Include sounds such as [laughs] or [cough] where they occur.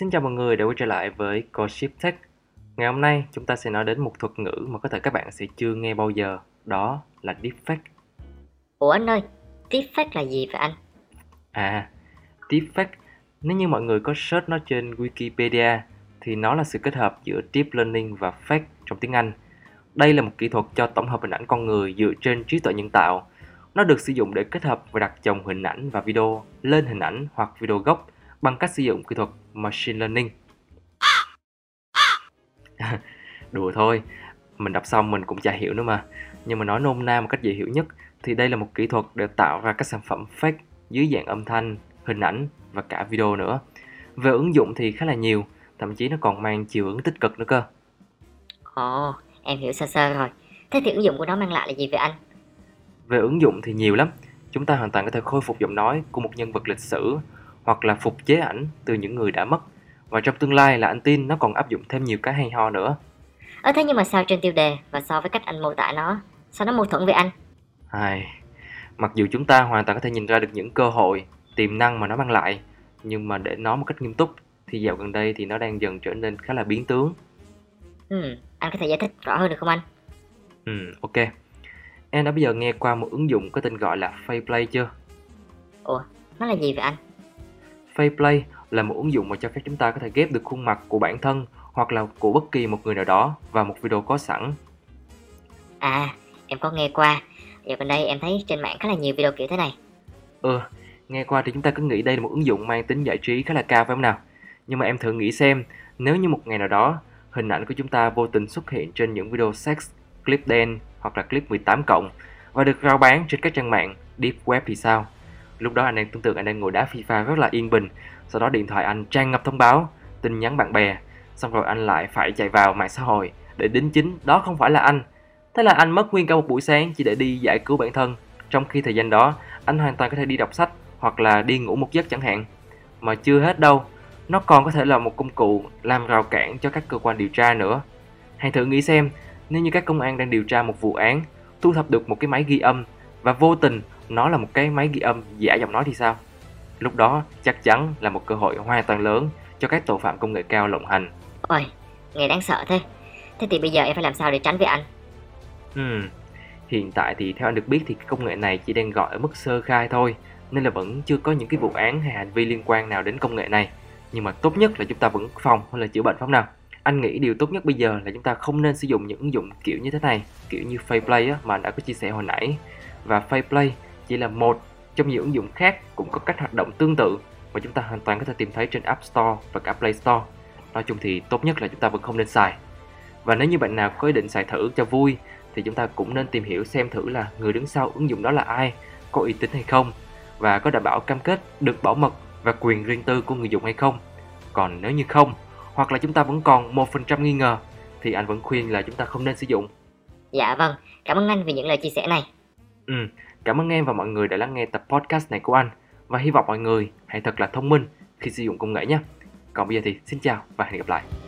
Xin chào mọi người đã quay trở lại với Gossip Tech. Ngày hôm nay chúng ta sẽ nói đến một thuật ngữ mà có thể các bạn sẽ chưa nghe bao giờ, đó là deepfake. Ủa anh ơi, deepfake là gì vậy anh? À, deepfake, nếu như mọi người có search nó trên Wikipedia thì nó là sự kết hợp giữa deep learning và fake trong tiếng Anh. Đây là một kỹ thuật cho tổng hợp hình ảnh con người dựa trên trí tuệ nhân tạo. Nó được sử dụng để kết hợp và đặt chồng hình ảnh và video lên hình ảnh hoặc video gốc bằng cách sử dụng kỹ thuật machine learning. [laughs] Đùa thôi, mình đọc xong mình cũng chả hiểu nữa mà. Nhưng mà nói nôm na một cách dễ hiểu nhất thì đây là một kỹ thuật để tạo ra các sản phẩm fake dưới dạng âm thanh, hình ảnh và cả video nữa. Về ứng dụng thì khá là nhiều, thậm chí nó còn mang chiều hướng tích cực nữa cơ. Ồ, em hiểu sơ sơ rồi. Thế thì ứng dụng của nó mang lại là gì vậy anh? Về ứng dụng thì nhiều lắm. Chúng ta hoàn toàn có thể khôi phục giọng nói của một nhân vật lịch sử hoặc là phục chế ảnh từ những người đã mất. Và trong tương lai là anh tin nó còn áp dụng thêm nhiều cái hay ho nữa. Ơ thế nhưng mà sao trên tiêu đề và so với cách anh mô tả nó, sao nó mâu thuẫn với anh? Ai... Mặc dù chúng ta hoàn toàn có thể nhìn ra được những cơ hội, tiềm năng mà nó mang lại, nhưng mà để nói một cách nghiêm túc thì dạo gần đây thì nó đang dần trở nên khá là biến tướng. Ừ, anh có thể giải thích rõ hơn được không anh? Ừ, ok. Em đã bây giờ nghe qua một ứng dụng có tên gọi là Faceplay chưa? Ủa, nó là gì vậy anh? Faceplay là một ứng dụng mà cho phép chúng ta có thể ghép được khuôn mặt của bản thân hoặc là của bất kỳ một người nào đó vào một video có sẵn. À, em có nghe qua. Giờ gần đây em thấy trên mạng khá là nhiều video kiểu thế này. Ừ, nghe qua thì chúng ta cứ nghĩ đây là một ứng dụng mang tính giải trí khá là cao phải không nào? Nhưng mà em thử nghĩ xem, nếu như một ngày nào đó hình ảnh của chúng ta vô tình xuất hiện trên những video sex, clip đen hoặc là clip 18 cộng và được rao bán trên các trang mạng deep web thì sao? Lúc đó anh đang tưởng tượng anh đang ngồi đá FIFA rất là yên bình, sau đó điện thoại anh tràn ngập thông báo, tin nhắn bạn bè, xong rồi anh lại phải chạy vào mạng xã hội để đính chính đó không phải là anh. Thế là anh mất nguyên cả một buổi sáng chỉ để đi giải cứu bản thân, trong khi thời gian đó anh hoàn toàn có thể đi đọc sách hoặc là đi ngủ một giấc chẳng hạn. Mà chưa hết đâu, nó còn có thể là một công cụ làm rào cản cho các cơ quan điều tra nữa. Hãy thử nghĩ xem, nếu như các công an đang điều tra một vụ án, thu thập được một cái máy ghi âm và vô tình nó là một cái máy ghi âm giả giọng nói thì sao? Lúc đó chắc chắn là một cơ hội hoàn toàn lớn cho các tội phạm công nghệ cao lộng hành. Ôi, nghe đáng sợ thế. Thế thì bây giờ em phải làm sao để tránh với anh? Hmm. Hiện tại thì theo anh được biết thì công nghệ này chỉ đang gọi ở mức sơ khai thôi nên là vẫn chưa có những cái vụ án hay hành vi liên quan nào đến công nghệ này. Nhưng mà tốt nhất là chúng ta vẫn phòng hay là chữa bệnh pháp nào. Anh nghĩ điều tốt nhất bây giờ là chúng ta không nên sử dụng những ứng dụng kiểu như thế này, kiểu như Faceplay á, mà anh đã có chia sẻ hồi nãy. Và Faceplay chỉ là một trong nhiều ứng dụng khác cũng có cách hoạt động tương tự mà chúng ta hoàn toàn có thể tìm thấy trên App Store và cả Play Store. Nói chung thì tốt nhất là chúng ta vẫn không nên xài. Và nếu như bạn nào có ý định xài thử cho vui thì chúng ta cũng nên tìm hiểu xem thử là người đứng sau ứng dụng đó là ai, có uy tín hay không và có đảm bảo cam kết được bảo mật và quyền riêng tư của người dùng hay không. Còn nếu như không, hoặc là chúng ta vẫn còn 1% nghi ngờ thì anh vẫn khuyên là chúng ta không nên sử dụng. Dạ vâng, cảm ơn anh vì những lời chia sẻ này. Ừ, cảm ơn em và mọi người đã lắng nghe tập podcast này của anh và hy vọng mọi người hãy thật là thông minh khi sử dụng công nghệ nhé. Còn bây giờ thì xin chào và hẹn gặp lại.